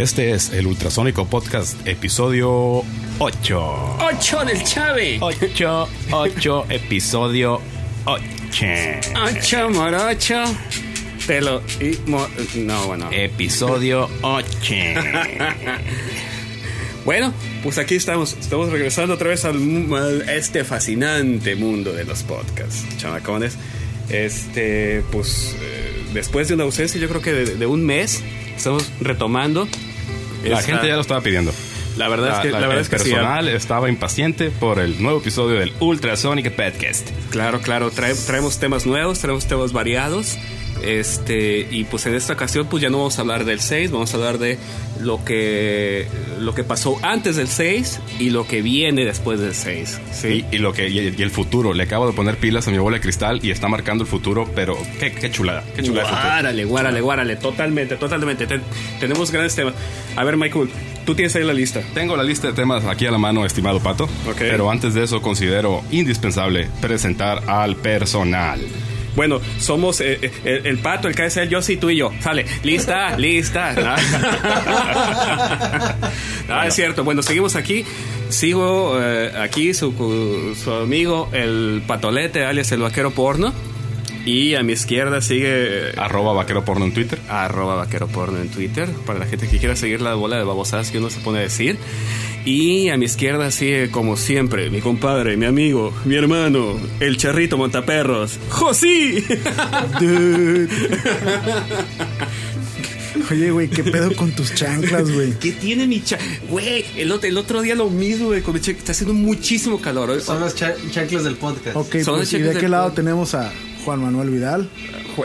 Este es el Ultrasónico Podcast, episodio 8. 8 del Chave. 8, 8, episodio 8. 8 morocho. Pelo y mo- No, bueno. Episodio 8. Bueno, pues aquí estamos. Estamos regresando otra vez al, al- este fascinante mundo de los podcasts, chamacones. Este, pues eh, después de una ausencia, yo creo que de, de un mes, estamos retomando. La gente ya lo estaba pidiendo. La verdad es que, la, verdad es que sí, personal estaba impaciente por el nuevo episodio del Ultrasonic Podcast. Claro, claro, trae- traemos temas nuevos, traemos temas variados. Este, y pues en esta ocasión pues ya no vamos a hablar del 6, vamos a hablar de lo que lo que pasó antes del 6 y lo que viene después del 6. Sí. Y, y lo que, y, el- y el futuro. Le acabo de poner pilas a mi bola de cristal y está marcando el futuro, pero qué, qué chulada. Qué chulada. Guárale, guárale, guárale, totalmente, totalmente. Ten- tenemos grandes temas. A ver, Michael, tú tienes ahí la lista. Tengo la lista de temas aquí a la mano, estimado Pato. Ok. Pero antes de eso considero indispensable presentar al personal. Bueno, somos eh, eh, el, el pato, el KSL, yo sí, tú y yo. Sale, lista, lista. Ah, es cierto. Bueno, seguimos aquí. Sigo eh, aquí su, su amigo, el patolete, alias el vaquero porno. Y a mi izquierda sigue eh, Arroba vaquero porno en Twitter. arroba vaquero porno en Twitter, para la gente que quiera seguir la bola de babosadas que uno se pone a decir. Y a mi izquierda sigue, como siempre, mi compadre, mi amigo, mi hermano, el charrito montaperros, ¡Josí! Oye, güey, ¿qué pedo con tus chanclas, güey? ¿Qué tiene mi cha... Güey, el, otro- el otro día lo mismo, güey, con mi Está haciendo muchísimo calor. Son los cha- chanclas del podcast. Ok, Son pues, ¿y de qué lado tenemos a Juan Manuel Vidal?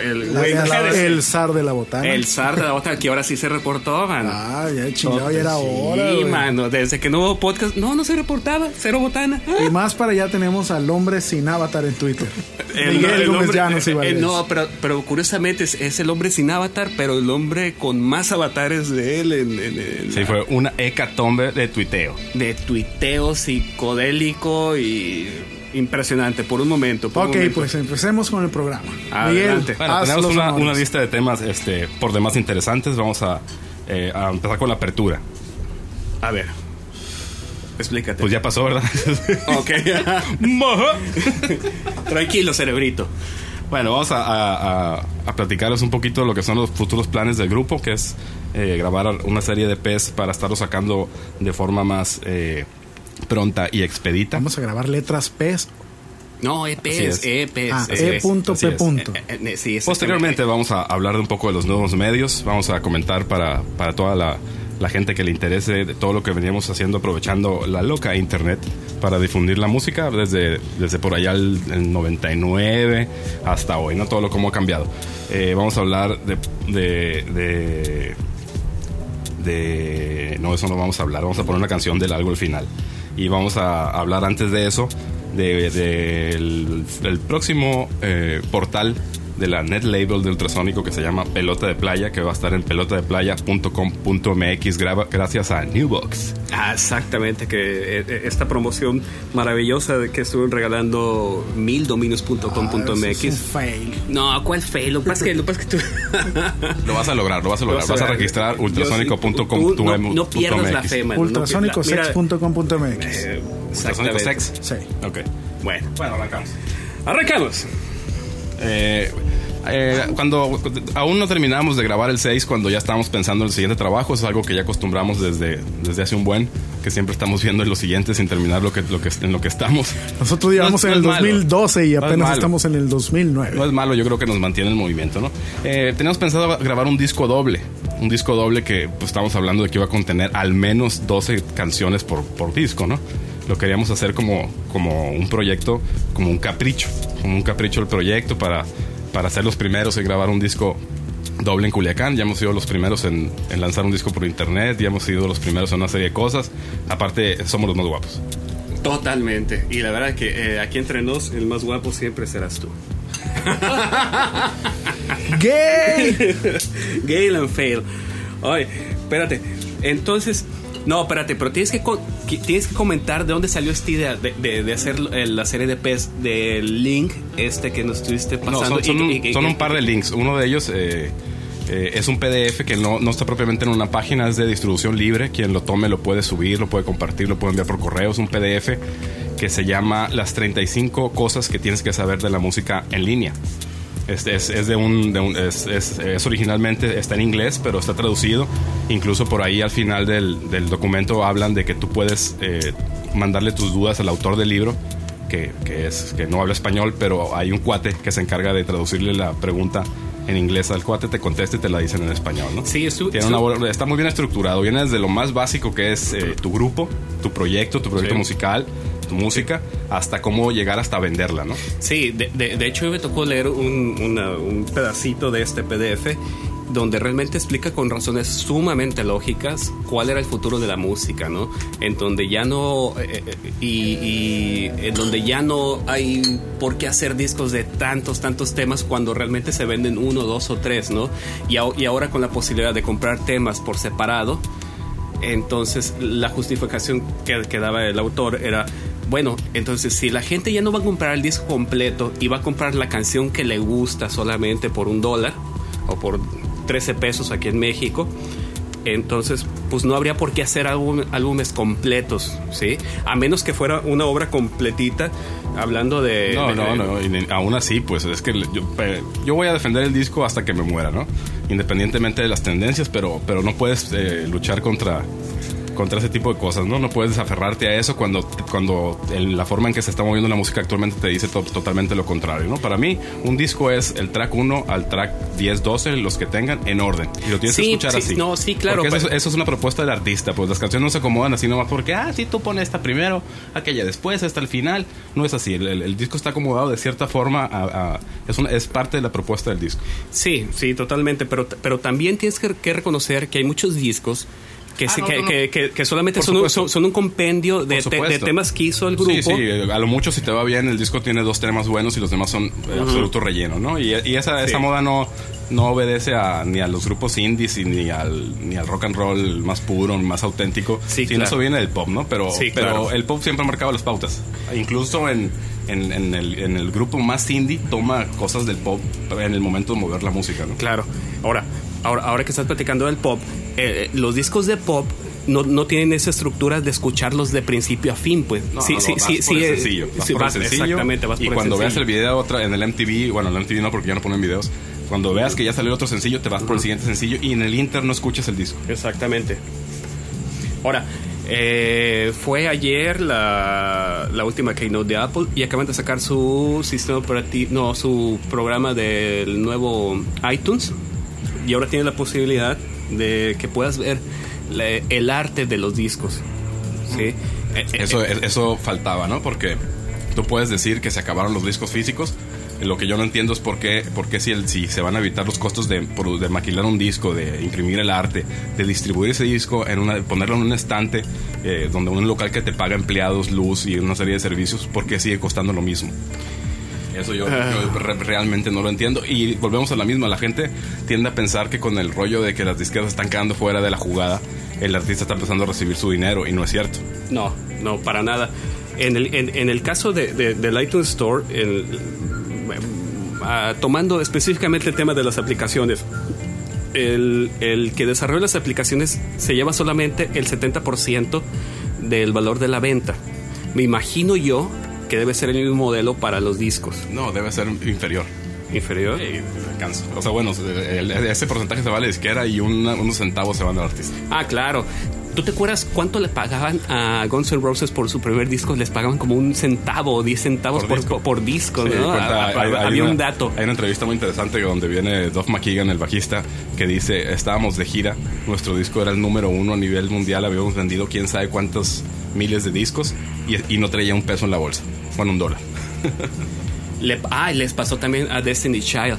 El, güey, el zar de la botana. el zar de la bota que ahora sí se reportó, mano. Ah, ya chingado, ya era sí, hora, güey. mano, desde que no hubo podcast, no, no se reportaba, cero botana. Y más para allá tenemos al hombre sin avatar en Twitter. Miguel el Gómez Llanos y eh, eh. No, pero, pero curiosamente es, es el hombre sin avatar, pero el hombre con más avatares de él en, en- en Sí, la- fue una hecatombe de tuiteo. de tuiteo psicodélico y impresionante por un momento. por un Ok, momento. pues empecemos con el programa. Adelante. Miguel, Bueno, haz tenemos una, lista de temas este, por demás interesantes. Vamos a, eh, a empezar con la apertura. A ver, explícate. Pues ya pasó, ¿verdad? Ok. Tranquilo, cerebrito. Bueno, vamos a, a- a- a platicarles un poquito de lo que son los futuros planes del grupo, que es eh, grabar una serie de PES para estarlo sacando de forma más eh, pronta y expedita. Vamos a grabar letras P. No, EPs, es. EPs. Ah, E P sí. Posteriormente vamos a hablar de un poco de los nuevos medios, vamos a comentar para, para toda la, la gente que le interese de todo lo que veníamos haciendo aprovechando la loca internet para difundir la música desde, desde por allá el, el 99 hasta hoy, ¿no? Todo lo como ha cambiado. Eh, vamos a hablar de, de, de, de- No, eso no vamos a hablar, vamos a poner una canción del algo al final. Y vamos a hablar antes de eso de- del del próximo eh, portal de la net label de ultrasónico que se llama Pelota de Playa, que va a estar en pelotadeplaya.com.mx gracias a Newbox. Ah, exactamente, que eh, eh, esta promoción maravillosa de que estuvieron regalando Ah, es un fail. No, ¿cuál fe? Lo que pasa es que, lo pasa es que tú... Lo vas a lograr, lo vas a lograr. Vas a registrar ultrasónico.com.mx. No, no pierdas la fe, man. Ultrasónicosex.com.mx. Eh, Ultrasónico exactamente. Sex. Sí. Ok. Bueno, Bueno, arrancamos. arrancamos. Eh, eh, cuando aún no terminamos de grabar el 6, cuando ya estábamos pensando en el siguiente trabajo, es algo que ya acostumbramos desde, desde hace un buen, que siempre estamos viendo en lo siguiente sin terminar lo que, lo que, en lo que estamos. Nosotros llevamos No en el no malo. 2012 y No es apenas malo. estamos en el 2009. No es malo, yo creo que nos mantiene el movimiento, ¿no? Eh, teníamos pensado grabar un disco doble, un disco doble que pues, estamos hablando de que iba a contener al menos 12 canciones por, por disco, ¿no? Lo queríamos hacer como, como un proyecto, como un capricho, como un capricho el proyecto para, para ser los primeros en grabar un disco doble en Culiacán. Ya hemos sido los primeros en, en lanzar un disco por internet, ya hemos sido los primeros en una serie de cosas. Aparte, somos los más guapos. Totalmente. Y la verdad que eh, aquí entre nos, el más guapo siempre serás tú. ¡Gay! Gale and fail. Oye, espérate. Entonces, no, espérate, pero tienes que- tienes que comentar de dónde salió esta idea de, de- de hacer eh, la serie de PES del link este que nos estuviste No, pasando. son, son y- un, y- son y- un par de links. Uno de ellos eh, Eh, es un PDF que no, no está propiamente en una página, es de distribución libre. Quien lo tome lo puede subir, lo puede compartir, lo puede enviar por correo. Es un PDF que se llama Las 35 cosas que tienes que saber de la música en línea. Es, es, es de un, de un- es, es- es originalmente está en inglés, pero está traducido. Incluso por ahí al final del, del documento hablan de que tú puedes eh, mandarle tus dudas al autor del libro, que, que es que no habla español, pero hay un cuate que se encarga de traducirle la pregunta en inglés al cuate, te contesta y te la dicen en español, ¿no? Sí, estu- Tiene una buena- está muy bien estructurado. Viene desde lo más básico que es eh, tu grupo, tu proyecto, tu proyecto Sí. musical, tu música, hasta cómo llegar hasta venderla, ¿no? Sí, de, de- de hecho me tocó leer un, una- un pedacito de este PDF donde realmente explica con razones sumamente lógicas cuál era el futuro de la música, ¿no? En donde ya no eh, eh, y, y en donde ya no hay por qué hacer discos de tantos tantos temas cuando realmente se venden uno, dos o tres, ¿no? Y, au- y ahora con la posibilidad de comprar temas por separado, entonces la justificación que, que daba el autor era, bueno, entonces si la gente ya no va a comprar el disco completo y va a comprar la canción que le gusta solamente por un dólar o por 13 pesos aquí en México, entonces pues no habría por qué hacer álbum- álbumes completos, ¿sí? A menos que fuera una obra completita hablando de... No, de- no, no. y aún así, pues es que yo, yo voy a defender el disco hasta que me muera, ¿no? Independientemente de las tendencias, pero, pero no puedes eh, luchar contra, contra ese tipo de cosas, ¿no? No puedes desaferrarte a eso cuando, cuando el- la forma en que se está moviendo la música actualmente te dice to- totalmente lo contrario, ¿no? Para mí, un disco es el track 1 al track 10, 12, los que tengan, en orden. Y lo tienes Sí, que escuchar sí, así. no, sí, claro, Porque eso, pero- eso es una propuesta del artista, pues las canciones no se acomodan así nomás porque, ah, sí, tú pones esta primero, aquella después, hasta el final. No es así, el, el- el disco está acomodado de cierta forma, a- a- es, una- es parte de la propuesta del disco. Sí, sí, totalmente, pero, pero también tienes que, que reconocer que hay muchos discos que, Ah, se- no, que, no, no. que- que- solamente son son, son un compendio de, te- de temas que hizo el grupo. Sí, sí, a lo mucho si te va bien, el disco tiene dos temas buenos y los demás son eh, absoluto relleno, ¿no? Y, y esa, esa Sí. moda no, no obedece a, ni a los grupos indies ni al, ni al rock and roll más puro, más auténtico. Sí, claro. eso viene del pop, ¿no? Pero, Sí, pero claro. el pop siempre ha marcado las pautas. Incluso en, en, en el, en el grupo más indie toma cosas del pop en el momento de mover la música, ¿no? Claro. Ahora, ahora, ahora que estás platicando del pop, eh, los discos de pop no, no tienen esa estructura de escucharlos de principio a fin, pues. No, sí, no, sí, vas sí, por sí, el eh, sencillo. Vas sí, por el sencillo. Exactamente, vas y el cuando veas el video otra en el MTV, bueno, en el MTV no porque ya no ponen videos. Cuando veas que ya salió otro sencillo, te vas por el siguiente sencillo y en el Inter no escuchas el disco. Exactamente. Ahora, eh, fue ayer la, la última keynote de Apple y acaban de sacar su sistema operativo, no, su programa del nuevo iTunes y ahora tiene la posibilidad de que puedas ver la- el arte de los discos. ¿sí? Eh, eh, Eso, eh, eso faltaba, ¿no? Porque tú puedes decir que se acabaron los discos físicos. Lo que yo no entiendo es por qué, por qué si, el, si se van a evitar los costos de, de maquilar un disco, de imprimir el arte, de distribuir ese disco, en una, ponerlo en un estante eh, donde un local que te paga empleados, luz y una serie de servicios, ¿por qué sigue costando lo mismo? Eso yo, yo re- realmente no lo entiendo. Y volvemos a la misma. La gente tiende a pensar que con el rollo de que las disqueras están quedando fuera de la jugada, el artista está empezando a recibir su dinero. Y no es cierto. No, no, para nada. En el, en, en el caso de, de- del iTunes Store, el- ah, tomando específicamente el tema de las aplicaciones, el, el que desarrolla las aplicaciones se lleva solamente el 70% del valor de la venta. Me imagino yo que debe ser el mismo modelo para los discos. No, debe ser inferior. Inferior. Alcanza. O sea, bueno, el- ese porcentaje se va a la disquera y una- unos centavos se van al artista. Ah, claro. ¿Tú te acuerdas cuánto le pagaban a Guns N' Roses por su primer disco? Les pagaban como un centavo o diez centavos Por por, disco. por disco, Sí, ¿no? cuenta- hay- hay Había una- un dato. Hay una entrevista muy interesante donde viene Duff McKagan, el bajista, que dice, estábamos de gira, nuestro disco era el número uno a nivel mundial, habíamos vendido quién sabe cuántos miles de discos y, y no traía un peso en la bolsa, bueno, un dólar. Le- ah, y les pasó también a Destiny Child.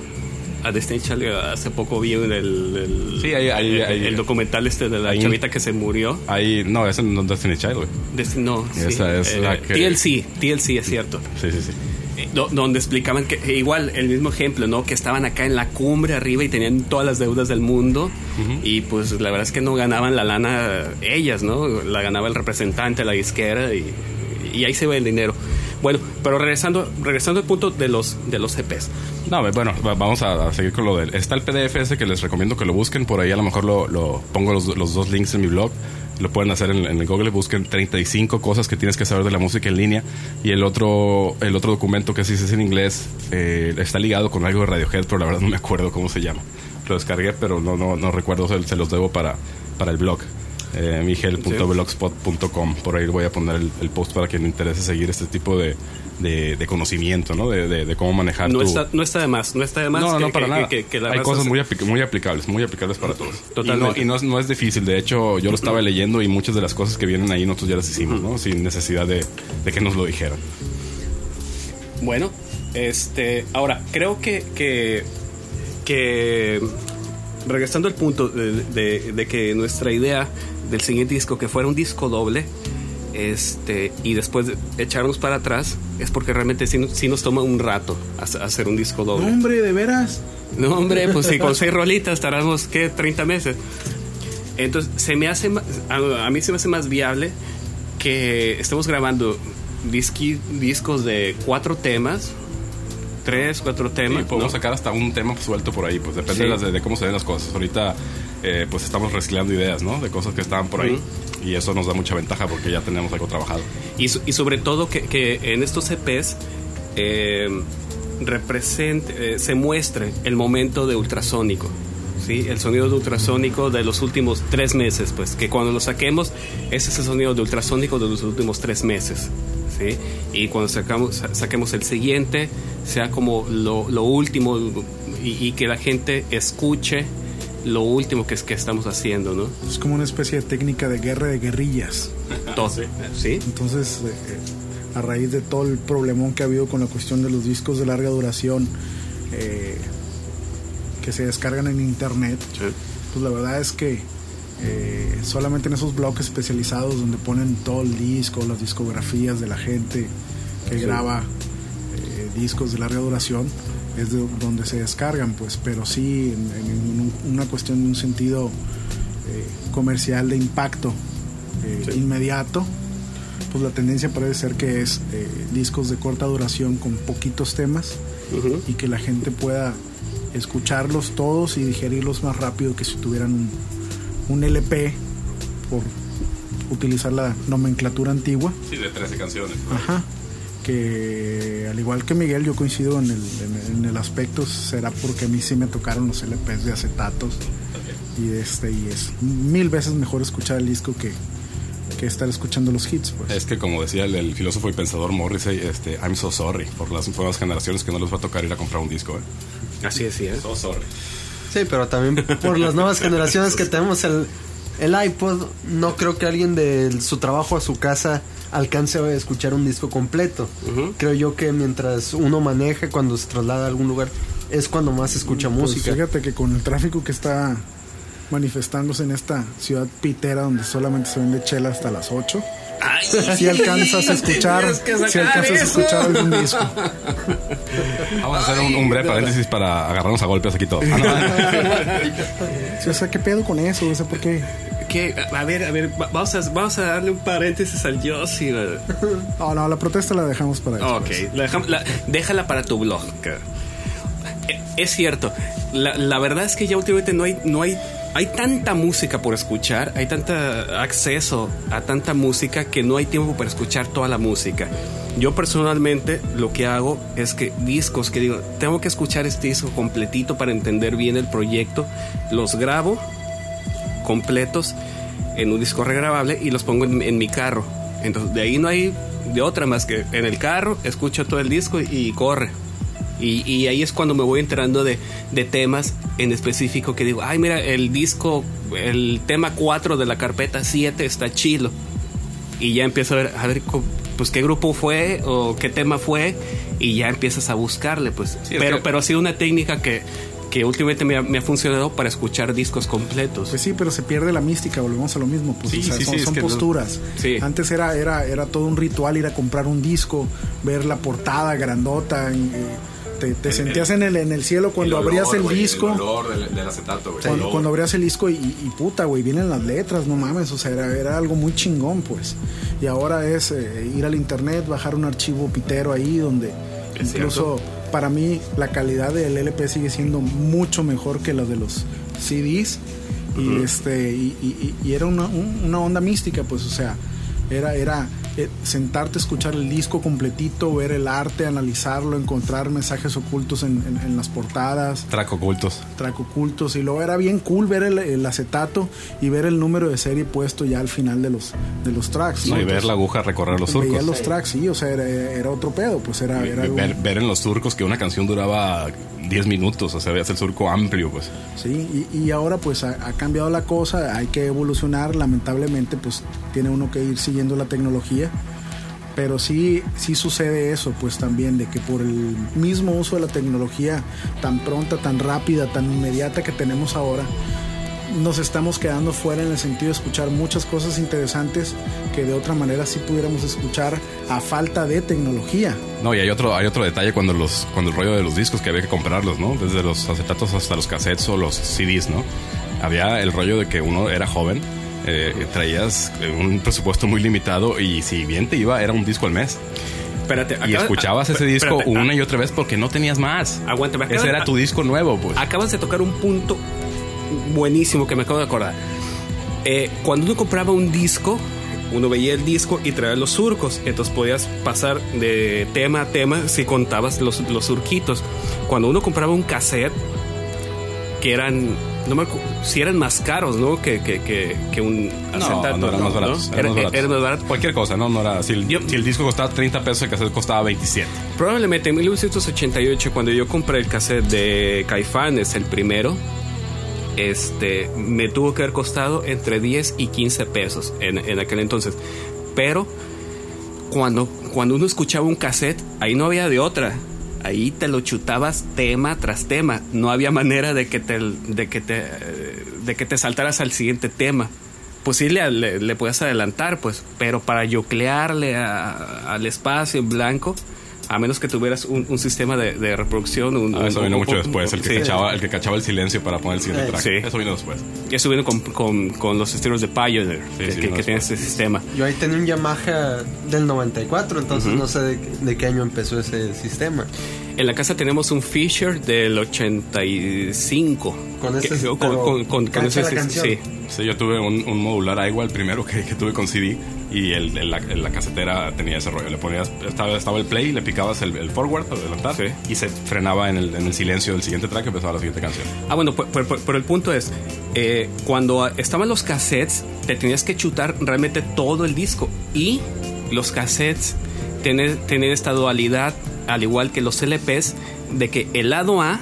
A Destiny Child eh, hace poco vi el, el, Sí, el- documental este de la chavita que se murió. Ahí, no, ese no es Destiny Child, güey. No, sí. Es Eh, la que- TLC, TLC es cierto. Sí, sí, sí. Eh, do- donde explicaban que eh, igual el mismo ejemplo, ¿no? Que estaban acá en la cumbre arriba y tenían todas las deudas del mundo y pues la verdad es que no ganaban la lana ellas, ¿no? La ganaba el representante, la disquera y, y ahí se ve el dinero. Bueno, pero regresando, regresando al punto de los, de los EPs. No, bueno, va- vamos a, a seguir con lo del... Está el PDF ese que les recomiendo que lo busquen. Por ahí a lo mejor lo, lo pongo los, los dos links en mi blog. Lo pueden hacer en, en Google. Busquen 35 cosas que tienes que saber de la música en línea. Y el otro el otro documento que sí es en inglés eh, está ligado con algo de Radiohead, pero la verdad no me acuerdo cómo se llama. Lo descargué, pero no, no, no recuerdo. Se, se los debo para, para el blog. Eh, migel.blogspot.com. Por ahí voy a poner el, el post para quien le interese seguir este tipo de, de, de conocimiento, ¿no? De, de- cómo manejar No tu... está, no está de más, no está de más. No, no, que- no, para que- nada. que- Hay cosas se- muy, apli- muy aplicables, muy aplicables para todos. Totalmente. Y, no, y no, es, no es difícil. De hecho, yo lo estaba leyendo y muchas de las cosas que vienen ahí nosotros ya las hicimos, ¿no? Sin necesidad de, de que nos lo dijeran. Bueno, este, ahora, creo que, que, que regresando al punto de, de- de que nuestra idea del siguiente disco, que fuera un disco doble, este, y después de echarnos para atrás, es porque realmente sí, sí nos toma un rato hace- hacer un disco doble. Hombre, de veras. No, hombre, pues si con seis rolitas tardamos, ¿qué? 30 meses. Entonces, se me hace, a, a mí se me hace más viable que estemos grabando disqui- discos de cuatro temas, tres, cuatro Sí, temas. podemos ¿no? sacar hasta un tema suelto por ahí, pues depende Sí. de, las- de cómo se ven las cosas. Ahorita, eh, pues estamos reciclando ideas, ¿no? De cosas que estaban por ahí. Y eso nos da mucha ventaja porque ya tenemos algo trabajado. Y, y sobre todo que, que en estos EPs eh, represente, eh, se muestre el momento de ultrasónico. ¿sí? El sonido de ultrasónico de los últimos tres meses, pues que cuando lo saquemos, ese es el sonido de ultrasónico de los últimos tres meses. ¿sí? Y cuando sacamos, sa- saquemos el siguiente, sea como lo, lo último y, y que la gente escuche lo último que, es, que estamos haciendo, ¿no? Es como una especie de técnica de guerra de guerrillas. Todo. ¿Sí? Entonces, eh, eh, a raíz de todo el problemón que ha habido con la cuestión de los discos de larga duración eh, que se descargan en internet, pues la verdad es que eh, solamente en esos blogs especializados donde ponen todo el disco, las discografías de la gente que graba eh, discos de larga duración, es de donde se descargan, pues, pero sí en, en un- una cuestión de un sentido eh, comercial de impacto eh, inmediato, pues la tendencia parece ser que es eh, discos de corta duración con poquitos temas Ujú. y que la gente pueda escucharlos todos y digerirlos más rápido que si tuvieran un, un LP por utilizar la nomenclatura antigua. Sí, de 13 canciones. Ajá. Que al igual que Miguel, yo coincido en el, en, en el aspecto, será porque a mí sí me tocaron los LPs de acetatos. Y, este, y es mil veces mejor escuchar el disco que, que estar escuchando los hits. Pues. Es que como decía el, el filósofo y pensador Morrissey, este, I'm so sorry por las nuevas generaciones que no les va a tocar ir a comprar un disco. ¿eh? Así es, sí, ¿eh? So sorry. Sí, pero también por las nuevas generaciones que tenemos el, el iPod, no creo que alguien de su trabajo a su casa alcance a escuchar un disco completo. Ujú. Creo yo que mientras uno maneja, cuando se traslada a algún lugar, es cuando más se escucha Pues música. fíjate que con el tráfico que está manifestándose en esta ciudad pitera donde solamente se vende chela hasta las 8, si alcanzas a escuchar, si alcanzas a eso. escuchar algún disco. Vamos a hacer un, un breve paréntesis para agarrarnos a golpes aquí todos. Ah, no, Sí, o sea, ¿qué pedo con eso? O sea, ¿por qué? Que, a ver, a ver, va- vamos a, vamos a darle un paréntesis al Yossi. No, no, la protesta la dejamos para después. Ok, la dejam- la- déjala para tu blog. Eh, Es cierto, la, la verdad es que ya últimamente no hay, no hay, hay tanta música por escuchar, hay tanta acceso a tanta música que no hay tiempo para escuchar toda la música. Yo personalmente lo que hago es que discos que digo, tengo que escuchar este disco completito para entender bien el proyecto, los grabo completos en un disco regrabable y los pongo en, en mi carro. Entonces, de ahí no hay de otra más que en el carro escucho todo el disco y, y corre. Y, y ahí es cuando me voy enterando de, de temas en específico que digo, ay, mira, el disco, el tema 4 de la carpeta 7 está chilo. Y ya empiezo a ver, a ver, pues qué grupo fue o qué tema fue y ya empiezas a buscarle, pues. Sí, pero, que- pero ha sido una técnica que, que últimamente me ha, me ha funcionado para escuchar discos completos. Pues sí, pero se pierde la mística, volvemos a lo mismo. Pues, Sí, o sea, sí, son, sí, es son que no- posturas. Sí. Antes era, era, era todo un ritual ir a comprar un disco, ver la portada grandota, y, eh, te, te sentías en el, en el cielo cuando abrías el disco. El olor del, del acetato, güey. Cuando, abrías el disco y, y puta, güey, vienen las letras, no mames, o sea, era, era algo muy chingón, pues. Y ahora es eh, ir al internet, bajar un archivo pitero ahí donde incluso para mí la calidad del LP sigue siendo mucho mejor que la de los CDs. Y este y, y- y era una, un- una onda mística, pues, o sea, era, era eh, sentarte, escuchar el disco completito, ver el arte, analizarlo, encontrar mensajes ocultos en- en- en las portadas Track ocultos. track ocultos y luego era bien cool ver el, el acetato y ver el número de serie puesto ya al final de los de los tracks No, y ver la aguja recorrer los surcos. veía los tracks sí o sea era, era otro pedo pues era, ver, ver en los surcos que una canción duraba 10 minutos, o sea, veías el surco amplio, pues. sí y, y ahora pues ha, ha cambiado la cosa hay que evolucionar lamentablemente pues tiene uno que ir siguiendo la tecnología pero sí sí sucede eso pues también de que por el mismo uso de la tecnología tan pronta tan rápida tan inmediata que tenemos ahora nos estamos quedando fuera en el sentido de escuchar muchas cosas interesantes que de otra manera sí pudiéramos escuchar a falta de tecnología. No, y hay otro, hay otro detalle cuando los, cuando el rollo de los discos que había que comprarlos, ¿no? Desde los acetatos hasta los cassettes o los CDs, ¿no? Había el rollo de que uno era joven, eh, traías un presupuesto muy limitado y si bien te iba, era un disco al mes. Espérate, Y escuchabas ese disco espérate, una y otra vez porque no tenías más. Aguántame, acaba- Ese era tu disco nuevo, pues. Acabas de tocar un punto buenísimo que me acabo de acordar. Eh, cuando uno compraba un disco, uno veía el disco y traía los surcos. Entonces podías pasar de tema a tema si contabas los, los surquitos. Cuando uno compraba un cassette, que eran, no me acu- si eran más caros, ¿no? Que, que, que, que un No, acetato. no eran más baratos. Era, eran más baratos. era barato. Cualquier cosa, ¿no? no era, si, el, Yo- si el disco costaba 30 pesos, el cassette costaba 27. Probablemente en 1988, cuando yo compré el cassette de Caifanes, el primero, este, me tuvo que haber costado entre 10 y 15 pesos en, en aquel entonces. Pero cuando, cuando uno escuchaba un cassette, ahí no había de otra. Ahí te lo chutabas tema tras tema. No había manera de que te, de que te, de que te saltaras al siguiente tema. Pues sí le, le, le podías adelantar, pues, pero para yoclearle a- al espacio en blanco, a menos que tuvieras un, un sistema de, de reproducción. Un, Ah, eso un- vino un- mucho un- después, el que, sí. cachaba, el que cachaba el silencio para poner el siguiente track. sí. Eso vino después. Ya estuvieron con, con, con los estilos de Pioneer, que, sí, que- que tiene este sistema. Yo ahí tenía un Yamaha del 94, entonces no sé de, de qué año empezó ese sistema. En la casa tenemos un Fisher del 85. Con ese- Que- con, con- con- con ese- sí. Sí, yo tuve un, un modular igual, el primero que, que tuve con CD y el, el- la, la casetera tenía ese rollo. Le ponías, estaba, estaba el play, le picabas el, el forward adelantar Sí. y se frenaba en el, en el silencio del siguiente track y empezaba la siguiente canción. Ah, bueno, pero el punto es, eh, cuando estaban los cassettes, te tenías que chutar realmente todo el disco. Y los cassettes tienen, tienen esta dualidad, al igual que los LPs, de que el lado A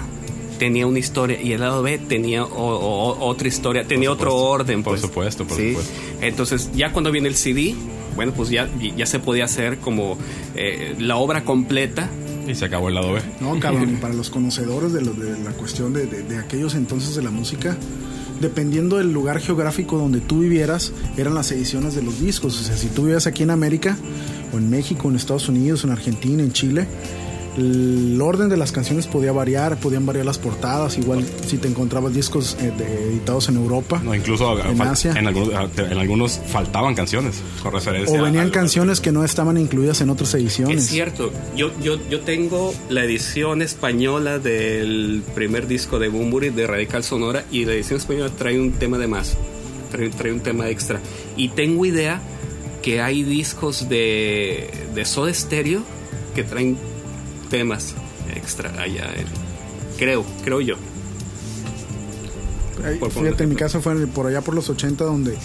tenía una historia y el lado B tenía o- o- otra historia, tenía otro orden. Por pues. supuesto, por Sí. supuesto. Entonces, ya cuando viene el CD, bueno, pues ya, ya se podía hacer como eh, la obra completa. Y se acabó el lado B. No, cabrón, y para los conocedores de, lo- de la cuestión de, de- de aquellos entonces de la música, dependiendo del lugar geográfico donde tú vivieras, eran las ediciones de los discos. O sea, si tú vivías aquí en América, o en México, en Estados Unidos, en Argentina, en Chile, el orden de las canciones podía variar, podían variar las portadas, igual si te encontrabas discos eh, de- editados en Europa. No, incluso En Asia. en, algunos, en algunos faltaban canciones con referencia. O venían canciones que no estaban incluidas en otras ediciones. Es cierto, yo, yo, yo tengo la edición española del primer disco de Bumburi de Radical Sonora y la edición española trae un tema de más, trae, trae un tema extra. Y tengo idea que hay discos de, de Soda Stereo que traen temas extra allá. en- creo, creo yo. Ay. Fíjate, en mi caso fue por allá por los 80 donde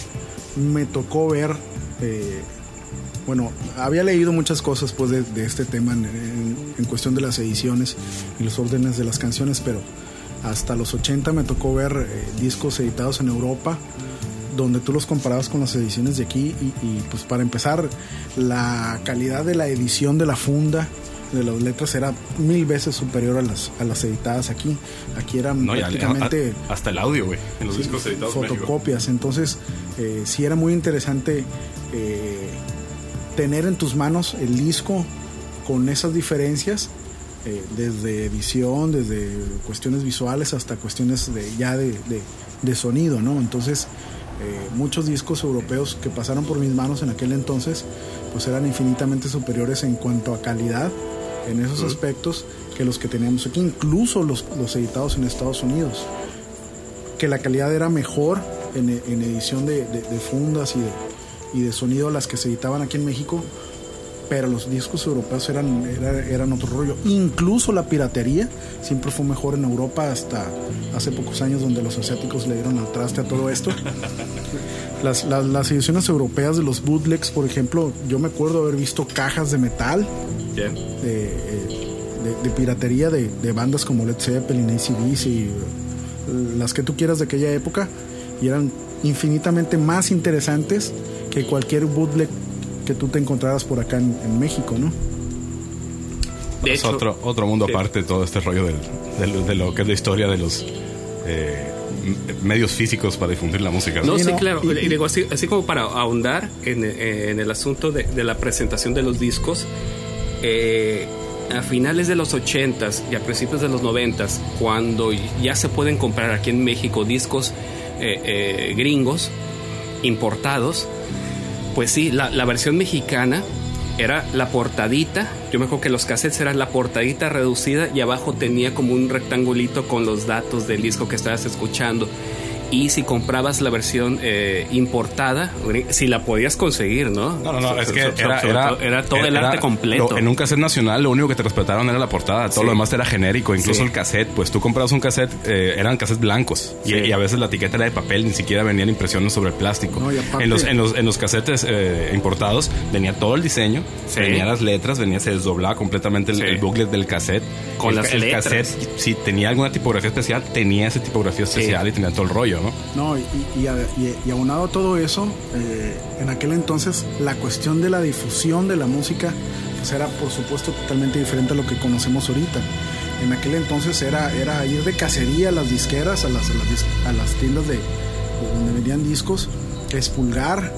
me tocó ver, eh, bueno, había leído muchas cosas pues de, de este tema en, en- en cuestión de las ediciones y los órdenes de las canciones, pero hasta los 80 me tocó ver eh, discos editados en Europa donde tú los comparabas con las ediciones de aquí y, y, pues para empezar la calidad de la edición de la funda de las letras era mil veces superior a las, a las editadas aquí. Aquí eran No, prácticamente a- hasta el audio, güey, en los Sí, discos editados México. fotocopias. Entonces, eh, sí era muy interesante eh, tener en tus manos el disco con esas diferencias eh, desde edición, desde cuestiones visuales hasta cuestiones de, ya de, de, sonido, ¿no? Entonces, eh, muchos discos europeos que pasaron por mis manos en aquel entonces, pues eran infinitamente superiores en cuanto a calidad en esos aspectos que los que teníamos aquí, incluso los, los editados en Estados Unidos, que la calidad era mejor en, en edición de, de, fundas y de, y de sonido las que se editaban aquí en México, pero los discos europeos eran, eran otro rollo. Incluso la piratería siempre fue mejor en Europa hasta hace pocos años donde los asiáticos le dieron al traste a todo esto. Las, las, ediciones europeas de los bootlegs, por ejemplo, yo me acuerdo haber visto cajas de metal de, de, piratería de, de, bandas como Led Zeppelin, ACDC, y las que tú quieras de aquella época, y eran infinitamente más interesantes que cualquier bootleg que tú te encontraras por acá en, México, ¿no? es otro, otro mundo aparte de todo este rollo de lo que es la historia de los eh, medios físicos para difundir la música. No, sí, claro. Y, digo, así, así, como para ahondar en, en el asunto de, de, la presentación de los discos, eh, a finales de los 80s y a principios de los 90s, cuando ya se pueden comprar aquí en México discos eh, gringos importados, pues sí, la, versión mexicana era la portadita. Yo me acuerdo que los cassettes eran la portadita reducida y abajo tenía como un rectangulito con los datos del disco que estabas escuchando y si comprabas la versión eh, importada, si la podías conseguir, ¿no? No, no, no, es que era, era, todo el arte completo. en un cassette nacional lo único que te respetaron era la portada, todo lo demás era genérico, incluso el cassette, pues tú comprabas un cassette, eh, eran cassettes blancos y, a veces la etiqueta era de papel, ni siquiera venían impresiones sobre el plástico. en, los, en, los, en los cassettes eh, importados venía todo el diseño, venía las letras, venía, se desdoblaba completamente el, booklet del cassette. Con las el cassette, si tenía alguna tipografía especial, tenía esa tipografía especial y tenía todo el rollo. ¿No? y, y, aunado a todo eso, eh, en aquel entonces la cuestión de la difusión de la música pues era por supuesto totalmente diferente a lo que conocemos ahorita. En aquel entonces era, era ir de cacería a las disqueras, a las, a las, tiendas de, donde vendían discos, expulgar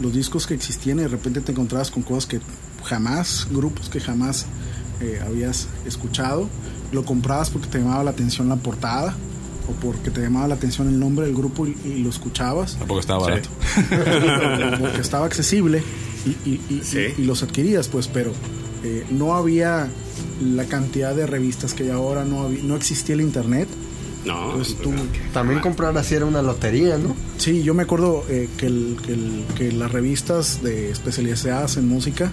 los discos que existían y de repente te encontrabas con cosas que jamás, grupos que jamás eh, habías escuchado. Lo comprabas porque te llamaba la atención la portada o porque te llamaba la atención el nombre del grupo y, lo escuchabas. Porque estaba barato. porque estaba accesible y, los adquirías, pues, pero eh, no había la cantidad de revistas que hay ahora, no, había, no existía el internet. No, pues tú, también comprar así era una lotería, ¿no? Sí, yo me acuerdo eh, que, el, que, las revistas de especializadas en música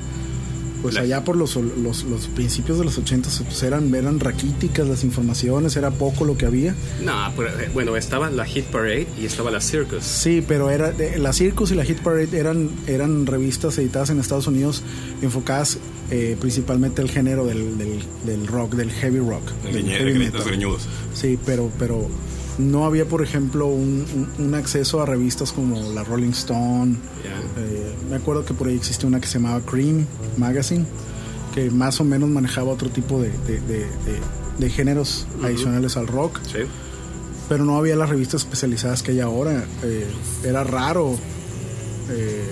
pues allá por los, los, los, principios de los 80 pues eran, eran raquíticas las informaciones, era poco lo que había. No, eh, bueno, estaba la Hit Parade y estaba la Circus. Sí, pero era la Circus y la Hit Parade eran, eran revistas editadas en Estados Unidos enfocadas eh, principalmente al género del, del, rock, del heavy rock. del heavy Sí, pero, pero no había, por ejemplo, un, acceso a revistas como la Rolling Stone. Eh, me acuerdo que por ahí existía una que se llamaba Cream Magazine, que más o menos manejaba otro tipo de, de, géneros adicionales al rock. Pero no había las revistas especializadas que hay ahora. Eh, era raro eh,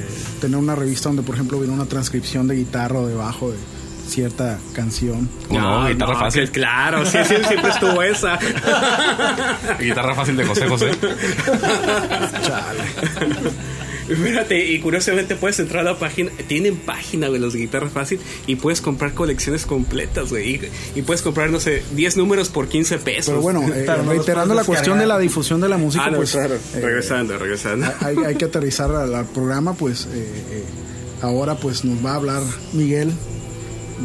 tener una revista donde, por ejemplo, hubiera una transcripción de guitarra o de bajo de cierta canción. No, guitarra fácil. claro, sí, sí, siempre estuvo esa. guitarra fácil de José José. Chale. Fíjate, y curiosamente puedes entrar a la página, tienen página de los guitarras fácil y puedes comprar colecciones completas, güey. Y, puedes comprar, no sé, 10 números por 15 pesos. Pero bueno, eh, reiterando la cuestión de la difusión de la música, ah, pues. Eh, regresando, regresando. Hay, hay, que aterrizar al, programa, pues. Eh, ahora, pues nos va a hablar Miguel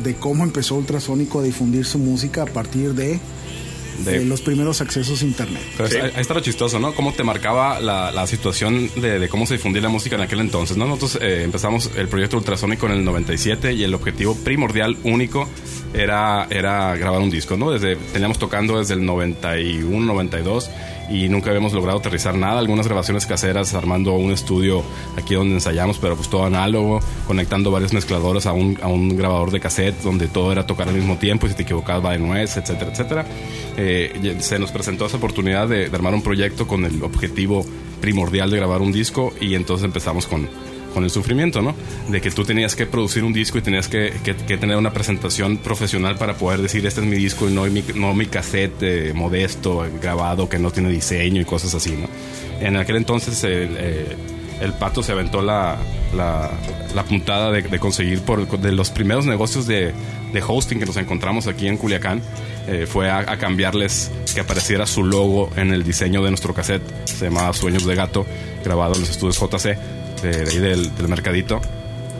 de cómo empezó Ultrasónico a difundir su música a partir de, de, los primeros accesos a internet. ahí, está lo chistoso, ¿no? Cómo te marcaba la, situación de, cómo se difundía la música en aquel entonces, ¿no? Nosotros eh, empezamos el proyecto Ultrasónico en el 97 y el objetivo primordial, único, era, era grabar un disco, ¿no? Desde, teníamos tocando desde el 91, 92 y nunca habíamos logrado aterrizar nada. Algunas grabaciones caseras armando un estudio aquí donde ensayamos, pero pues todo análogo, conectando varios mezcladores a un, a un grabador de cassette donde todo era tocar al mismo tiempo y si te equivocabas va de nuez, etcétera, etcétera. Eh, se nos presentó esa oportunidad de, armar un proyecto con el objetivo primordial de grabar un disco y entonces empezamos con, con el sufrimiento, ¿no? De que tú tenías que producir un disco y tenías que, tener una presentación profesional para poder decir este es mi disco y no mi, no mi cassette eh, modesto, grabado, que no tiene diseño y cosas así, ¿no? En aquel entonces el, eh, el pato se aventó la, la, puntada de, de conseguir por de los primeros negocios de, de hosting que nos encontramos aquí en Culiacán. eh, fue a, a cambiarles que apareciera su logo en el diseño de nuestro cassette. Se llamaba Sueños de Gato, grabado en los estudios JC, de, ahí del, mercadito.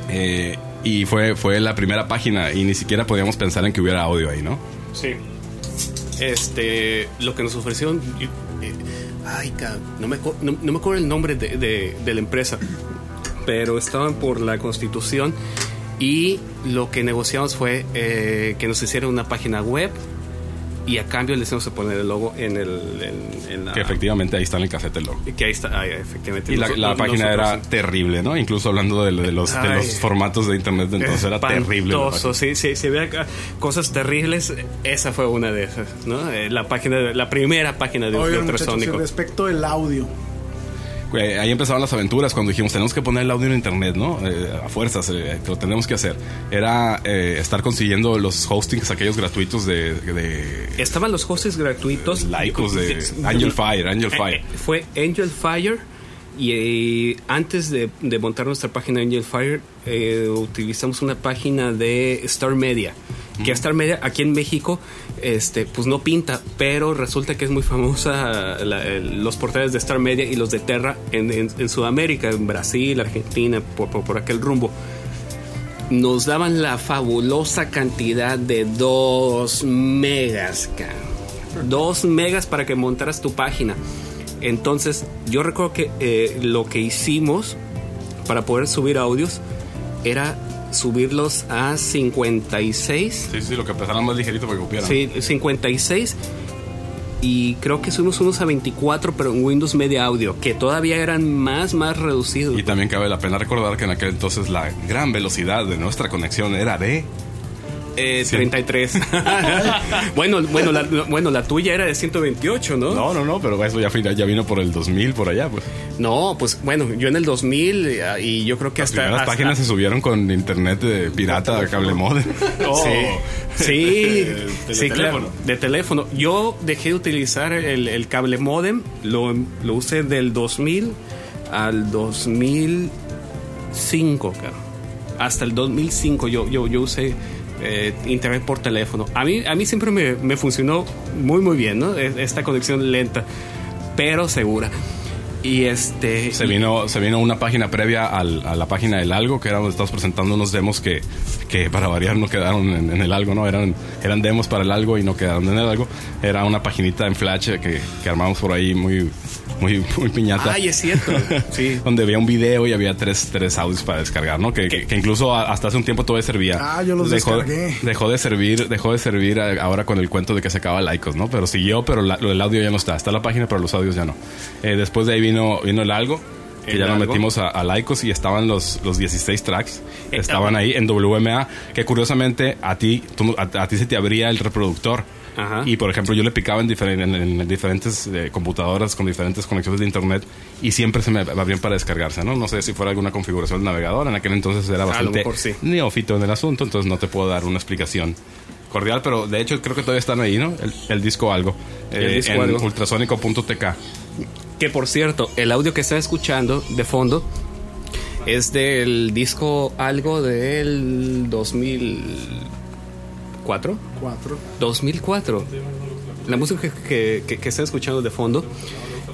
Eh, y fue, fue la primera página y ni siquiera podíamos pensar en que hubiera audio ahí, ¿no? Sí. Este, lo que nos ofrecieron. eh, ay, no me, no, no me acuerdo el nombre de, de- de la empresa, pero estaban por la constitución y lo que negociamos fue eh, que nos hicieran una página web y a cambio les íbamos a poner el logo en, el, en, en la. Que efectivamente ahí está en el cassette el logo. que ahí está, ahí, efectivamente. Y la, Nos- la nos- página era nosotros- terrible, ¿no? Incluso hablando de, de los, de Ay. los formatos de internet de entonces era terrible. la sí, sí, si había cosas terribles, esa fue una de esas, ¿no? Eh, La página, de- la primera página de, de Oigan, muchachos, y ultrasónico. respecto del audio, Güey, Ahí empezaron las aventuras cuando dijimos tenemos que poner el audio en internet, ¿no? Eh, a fuerzas, eh, lo tenemos que hacer. Era eh, estar consiguiendo los hostings, aquellos gratuitos de, de Estaban los hostes gratuitos. Laicos de Angel Fire, Angel Eh, Fire. eh, Fue Angel Fire. Y eh, antes de, de montar nuestra página Angel Fire, eh, utilizamos una página de Star Media. Que Star Media aquí en México, este, pues no pinta, pero resulta que es muy famosa los portales de Star Media y los de Terra en, en- Sudamérica, en Brasil, Argentina, por, por, aquel rumbo nos daban la fabulosa cantidad de 2 megas. 2 megas para que montaras tu página. Entonces, yo recuerdo que eh, lo que hicimos para poder subir audios era subirlos a 56. Sí, sí, lo que empezaron más ligerito para que cupieran. Sí, 56. Y creo que subimos unos a 24, pero en Windows Media Audio, que todavía eran más, más reducidos. Y también cabe la pena recordar que en aquel entonces la gran velocidad de nuestra conexión era de... Eh, Sí. 33. bueno, bueno, la, bueno, la tuya era de 128, ¿no? No, no, no, pero eso ya, vino por el 2000 por allá, pues. No, pues bueno, yo en el 2000 eh, y yo creo que Las hasta... hasta- páginas se subieron con internet de pirata, cable modem. Oh, sí, De- de sí, claro, de teléfono. Yo dejé de utilizar el, el cable modem, lo, lo usé del 2000 al 2005, claro. Hasta el 2005 yo, yo, yo usé eh, internet por teléfono. A mí, a mí siempre me, me funcionó muy, muy bien, ¿no? Es- Esta conexión lenta, pero segura. Y este... Se vino, se vino una página previa al- a la página del Algo, que era donde estamos presentando unos demos que, que para variar no quedaron en, en el Algo, ¿no? Eran, eran demos para el Algo y no quedaron en el Algo. Era una paginita en Flash que, que armamos por ahí muy, muy, muy piñata. Ay, es cierto. Sí. donde había un video y había tres, tres audios para descargar, ¿no? Que, que- que incluso hasta hace un tiempo todavía servía. Ah, yo los dejó, descargué. Dejó de servir, dejó de servir ahora con el cuento de que se acaba Laicos, ¿no? Pero siguió, pero la- lo del audio ya no está. Está la página, pero los audios ya no. Eh, después de ahí vino, vino el algo. Que El ya nos Algo. metimos a, a Laicos y estaban los, los 16 tracks. Estaban ah. ahí en WMA. Que curiosamente a ti, tú- a, a ti se te abría el reproductor. Ajá. Y por ejemplo, yo le picaba en, diferen- en- en diferentes eh, computadoras con diferentes conexiones de internet y siempre se me abrían para descargarse, ¿no? No sé si fuera alguna configuración del navegador. En aquel entonces era bastante sí. neófito en el asunto, entonces no te puedo dar una explicación cordial, pero de hecho creo que todavía están ahí, ¿no? El, el disco algo. El eh, disco en ultrasónico.tk. Que por cierto, el audio que está escuchando de fondo es del disco algo del 2004. 4. 2004. La música que, que, está escuchando de fondo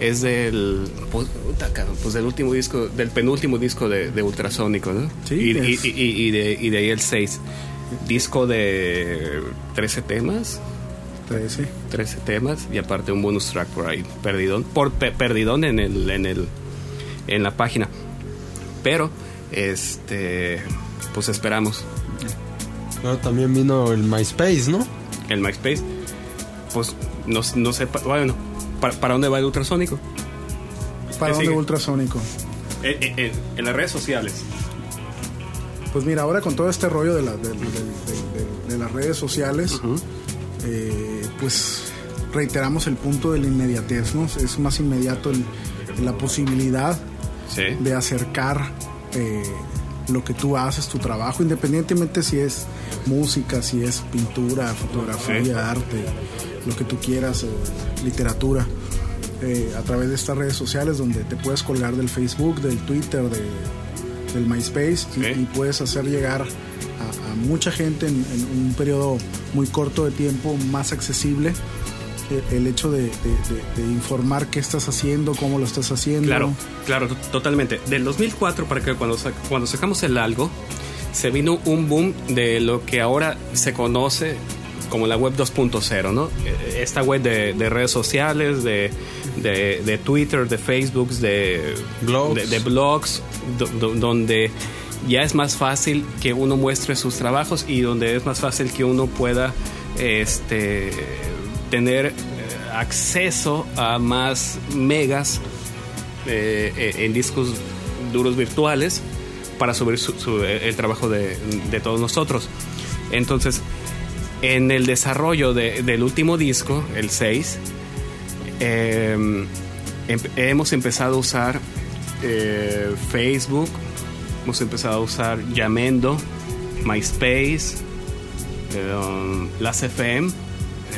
es del pues, pues del último disco, del penúltimo disco de, de Ultrasónico, ¿no? Sí, y, y- es- y- y de, y de ahí el 6. Disco de 13 temas. 13. 13 temas y aparte un bonus track por ahí perdidón por pe- perdidón en el en el en la página pero este pues esperamos Pero también vino el MySpace, ¿no? el MySpace pues no, no sé bueno para, para dónde va el ultrasónico ¿Para ¿Qué dónde sigue? ultrasónico? en, en- en- en las redes sociales Pues mira, ahora con todo este rollo de, la- de- de- de- de- de las redes sociales, eh, pues reiteramos el punto de la inmediatez, ¿no? Es más inmediato el- la posibilidad sí de acercar eh, lo que tú haces, tu trabajo, independientemente si es música, si es pintura, fotografía, arte, lo que tú quieras, literatura, eh, a través de estas redes sociales donde te puedes colgar del Facebook, del Twitter, del MySpace y, puedes hacer llegar a, mucha gente en, un periodo muy corto de tiempo, más accesible el hecho de, informar qué estás haciendo, cómo lo estás haciendo. Claro, claro, totalmente. Del 2004 para que cuando, cuando sacamos el algo, se vino un boom de lo que ahora se conoce como la web 2.0, ¿no? Esta web de, redes sociales, de, de, Twitter, de Facebook, de blogs, de, blogs donde ya es más fácil que uno muestre sus trabajos y donde es más fácil que uno pueda este tener eh, acceso a más megas eh, eh, en discos duros virtuales para subir el trabajo de, todos nosotros. Entonces, en el desarrollo del último disco, el 6, em, hemos empezado a usar Facebook, hemos empezado a usar Yamendo, MySpace, las FM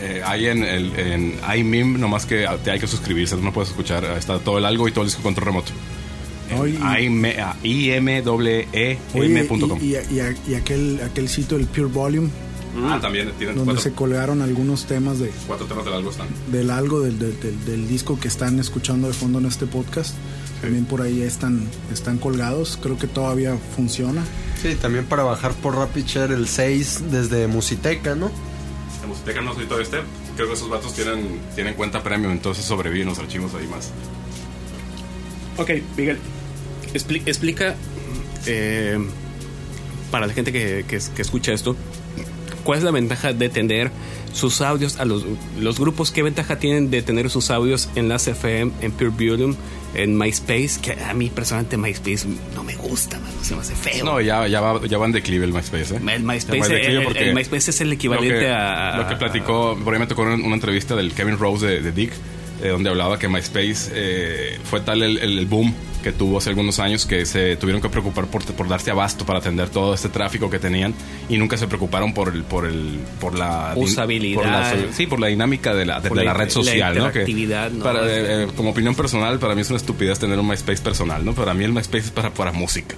eh, hay en, el, en iMIM, nomás que te hay que suscribirse, no puedes escuchar, está todo el algo y todo el disco control remoto. imwem.com y, y, aquel, aquel sitio, el Pure Volume. Ah, también tienen Donde se colgaron algunos temas de... Cuatro temas del algo están. Del algo, del, del, del, disco que están escuchando de fondo en este podcast. También por ahí están, están colgados. Creo que todavía funciona. Sí, también para bajar por RapidShare el 6 desde Musiteca, ¿no? Musiteca no soy todo este. Creo que esos vatos tienen, tienen cuenta premium, entonces sobreviven los archivos ahí más. Ok, Miguel, explica eh, para la gente que, que, escucha esto, ¿cuál es la ventaja de tener sus audios a los, los grupos? ¿Qué ventaja tienen de tener sus audios en las FM, en Pure Volume, en MySpace? Que a mí personalmente MySpace no me gusta, se me hace feo. No, ya, ya, va, ya va en declive el MySpace. ¿eh? El, MySpace, es el equivalente a... Lo que platicó, por ahí me tocó una, una entrevista del Kevin Rose de, Dick, eh, donde hablaba que MySpace eh, fue tal el, el boom que tuvo hace algunos años que se tuvieron que preocupar por, por darse abasto para atender todo este tráfico que tenían y nunca se preocuparon por el por el por la usabilidad sí por la dinámica de la, de, la, red social ¿no? Que para, eh, eh, como opinión personal para mí es una estupidez tener un MySpace personal no para mí el MySpace es para para música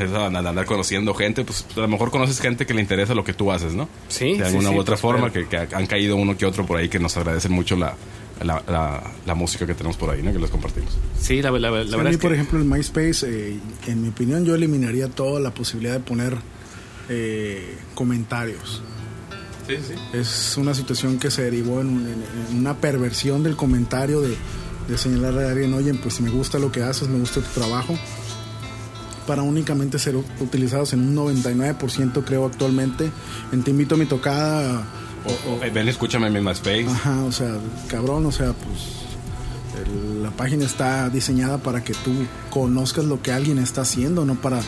es andar conociendo gente, pues a lo mejor conoces gente que le interesa lo que tú haces, ¿no? Sí. De alguna u otra pues, forma, que, que, han caído uno que otro por ahí que nos agradecen mucho la, la, la, música que tenemos por ahí, ¿no? Que les compartimos. Sí, la, la, verdad a mí, por ejemplo, en MySpace, eh, en mi opinión, yo eliminaría toda la posibilidad de poner eh, comentarios. Sí, sí. Es una situación que se derivó en, una perversión del comentario de, de señalarle a alguien, oye, pues si me gusta lo que haces, me gusta tu trabajo, para únicamente ser utilizados en un 99% creo actualmente. En Te invito a mi tocada ven, escúchame en mi MySpace. Ajá, o sea, cabrón, o sea, pues la página está diseñada para que tú conozcas lo que alguien está haciendo, no para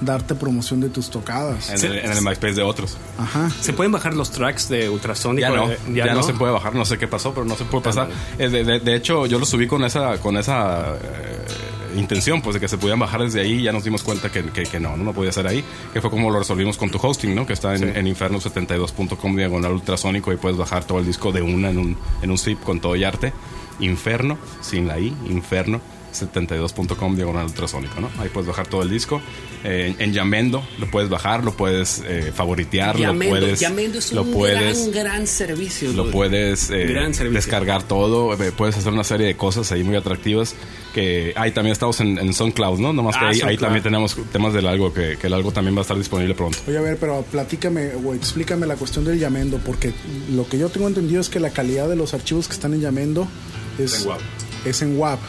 darte promoción de tus tocadas. En, el, MySpace de otros. Ajá. ¿Se pueden bajar los tracks de Ultrasonic? Ya no, ya, no? se puede bajar, no sé qué pasó, pero no se puede pasar. Eh, de, hecho, yo lo subí con esa, con esa eh, intención, pues de que se pudieran bajar desde ahí, ya nos dimos cuenta que, que, no, no, podía ser ahí, que fue como lo resolvimos con tu hosting, ¿no? Que está en, en inferno72.com diagonal ultrasónico y puedes bajar todo el disco de una en un, en un zip con todo y arte. Inferno, sin la I, Inferno 72.com diagonal ultrasónico, ¿no? Ahí puedes bajar todo el disco. Eh, en Yamendo lo puedes bajar, lo puedes eh, favoritear, lo puedes. Yamendo es lo un puedes, gran, gran servicio. Lo puedes eh, descargar todo, eh, puedes hacer una serie de cosas ahí muy atractivas. Que ahí también estamos en, en SoundCloud, ¿no? Nomás que ah, ahí, también tenemos temas del algo, que, que el algo también va a estar disponible pronto. Oye, a ver, pero platícame o explícame la cuestión del Yamendo, porque lo que yo tengo entendido es que la calidad de los archivos que están en Yamendo es, es en WAP.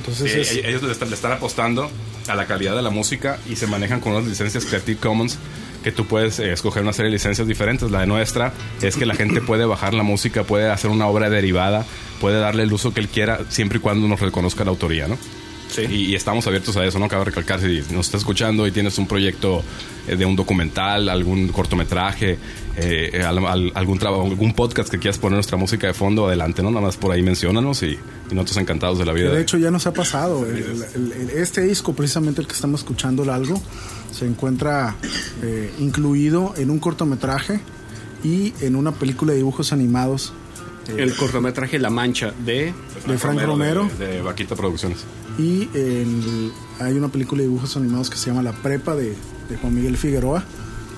Entonces ellos le están, apostando a la calidad de la música y se manejan con unas licencias Creative Commons que tú puedes eh, escoger una serie de licencias diferentes. La de nuestra es que la gente puede bajar la música, puede hacer una obra derivada, puede darle el uso que él quiera, siempre y cuando nos reconozca la autoría, ¿no? Sí. Y, y estamos abiertos a eso, ¿no? Cabe recalcar si nos estás escuchando y tienes un proyecto eh, de un documental, algún cortometraje, eh, al- al- algún trabajo, algún podcast que quieras poner nuestra música de fondo, adelante, ¿no? Nada más por ahí menciónanos y, y nosotros encantados de la vida. de hecho ya nos ha pasado. El- el- el- este disco, precisamente el que estamos escuchando, el algo, se encuentra eh, incluido en un cortometraje y en una película de dibujos animados El cortometraje La Mancha de... de Frank Romero. De, de Vaquita Producciones. Y hay una película de dibujos animados que se llama La Prepa de, de Juan Miguel Figueroa.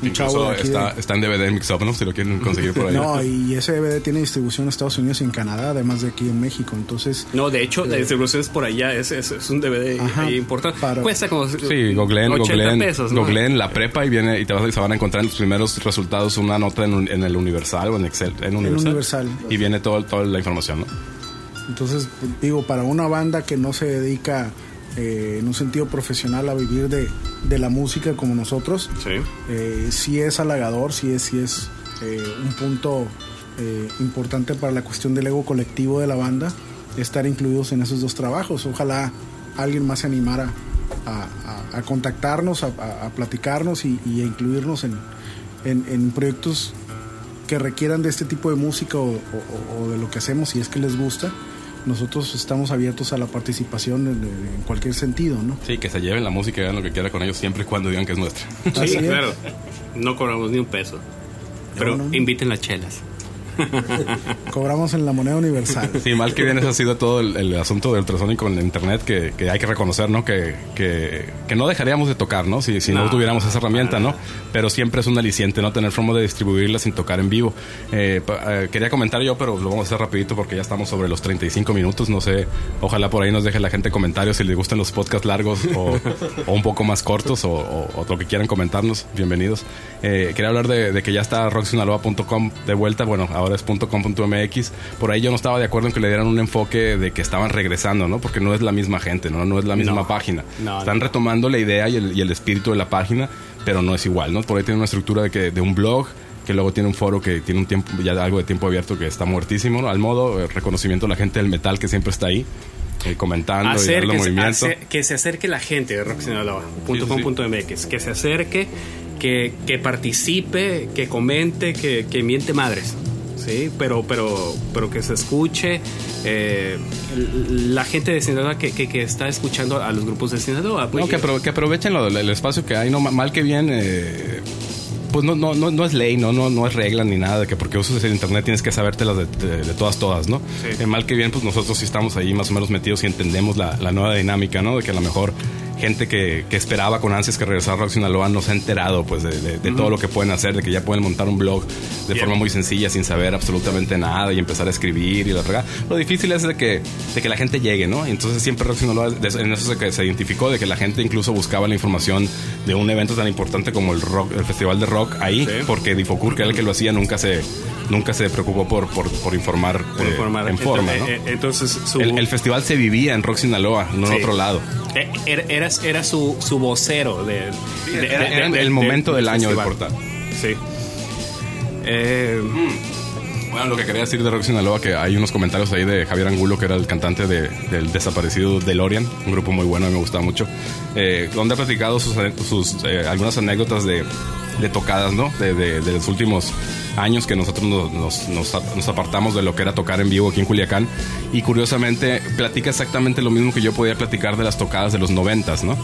Un chavo Incluso de aquí de- está, en DVD en Mix Up, ¿no? Si lo quieren conseguir por ahí. No, y ese DVD tiene distribución en Estados Unidos y en Canadá, además de aquí en México. Entonces, No, de hecho, la distribución es por allá, es, es, es un DVD Ajá, ahí importante. para- Cuesta como Sí, googleen, 80 googleen, pesos, ¿no? googleen la prepa y viene y te vas, y se van a encontrar en los primeros resultados una nota en, un- en el Universal o en Excel, en Universal, Universal. y viene todo, toda la información, ¿no? entonces digo, para una banda que no se dedica eh, en un sentido profesional a vivir de, de la música como nosotros, Sí. eh, sí es halagador, sí es, sí es eh, un punto eh, importante para la cuestión del ego colectivo de la banda, estar incluidos en esos dos trabajos. Ojalá alguien más se animara a, a- a contactarnos, a, a- a platicarnos y, y a incluirnos en, en- en proyectos que requieran de este tipo de música o, o- o de lo que hacemos, si es que les gusta. Nosotros estamos abiertos a la participación en, en cualquier sentido, ¿no? Sí, que se lleven la música y hagan lo que quieran con ellos siempre y cuando digan que es nuestra. Sí, claro. No cobramos ni un peso. Pero No, no. inviten las chelas. Cobramos en la moneda universal. Sí, mal que bien ese ha sido todo el, el asunto del ultrasónico en internet que, que hay que reconocer, ¿no? Que, que, que no dejaríamos de tocar, ¿no? Si, si no, No, tuviéramos esa herramienta, ¿no? Pero siempre es un aliciente, ¿no? Tener forma de distribuirla sin tocar en vivo. Eh, pa- eh, quería comentar yo, pero lo vamos a hacer rapidito porque ya estamos sobre los 35 minutos. No sé, ojalá por ahí nos deje la gente comentarios si les gustan los podcasts largos o, o un poco más cortos o, o- o lo que quieran comentarnos. Bienvenidos. Eh, quería hablar de, de que ya está rocksinaloa.com de vuelta. Bueno, ahora es .com.mx. Por ahí yo no estaba de acuerdo en que le dieran un enfoque de que estaban regresando, ¿no? Porque no es la misma gente, ¿no? No es la misma No. página. No, Están no. retomando la idea y el, y el espíritu de la página, pero no es igual, ¿no? Por ahí tiene una estructura de, que, de un blog que luego tiene un foro que tiene un tiempo ya algo de tiempo abierto que está muertísimo, ¿no? Al modo eh, reconocimiento a la gente del metal que siempre está ahí eh, comentando y que, se- movimiento. hacer- que se acerque la gente de rocksinaloa.com.mx, que se acerque, que, que participe, que comente, que, que miente madres. Sí, pero, pero, pero que se escuche eh, la gente de Sinaloa que, que, que está escuchando a los grupos de Sinaloa. pues, No, que, apro- que aprovechen lo- el espacio que hay, no Ma- mal que bien. eh, pues no, no, no, no es ley, no, no, no es regla ni nada, de que porque usas el internet tienes que sabértelas de, de, de todas, todas, ¿no? Sí. Eh, mal que bien, pues nosotros sí estamos ahí más o menos metidos y entendemos la, la nueva dinámica, ¿no? De que a lo mejor gente que, que esperaba con ansias que regresara a Rock Sinaloa no se ha enterado, pues, de, de- de todo lo que pueden hacer, de que ya pueden montar un blog de forma muy sencilla, sin saber absolutamente nada y empezar a escribir y la fregada. Lo difícil es de que, de que la gente llegue, ¿no? Entonces siempre Rock Sinaloa, en eso se, identificó, de que la gente incluso buscaba la información de un evento tan importante como el rock, el Festival de Rock ahí, Sí. porque Difocur, que era el que lo hacía, nunca se, nunca se preocupó por, por, por informar, por eh, informar. en forma, ¿no? Entonces, eh, entonces su, El, el festival se vivía en Rock Sinaloa, no en otro lado. Eh, era, era, era su, su vocero de, de- era- de- era de- el de- momento del año del portal. Sí. Eh, Bueno, lo que quería decir de Rock Sinaloa, que hay unos comentarios ahí de Javier Angulo, que era el cantante de- del desaparecido DeLorean, un grupo muy bueno, a mí me gustaba mucho, eh, donde ha platicado sus, sus, eh, algunas anécdotas de, de tocadas, ¿no? De, de- de los últimos años que nosotros nos, nos- nos- nos apartamos de lo que era tocar en vivo aquí en Culiacán. Y curiosamente, platica exactamente lo mismo que yo podía platicar de las tocadas de los noventas, ¿no?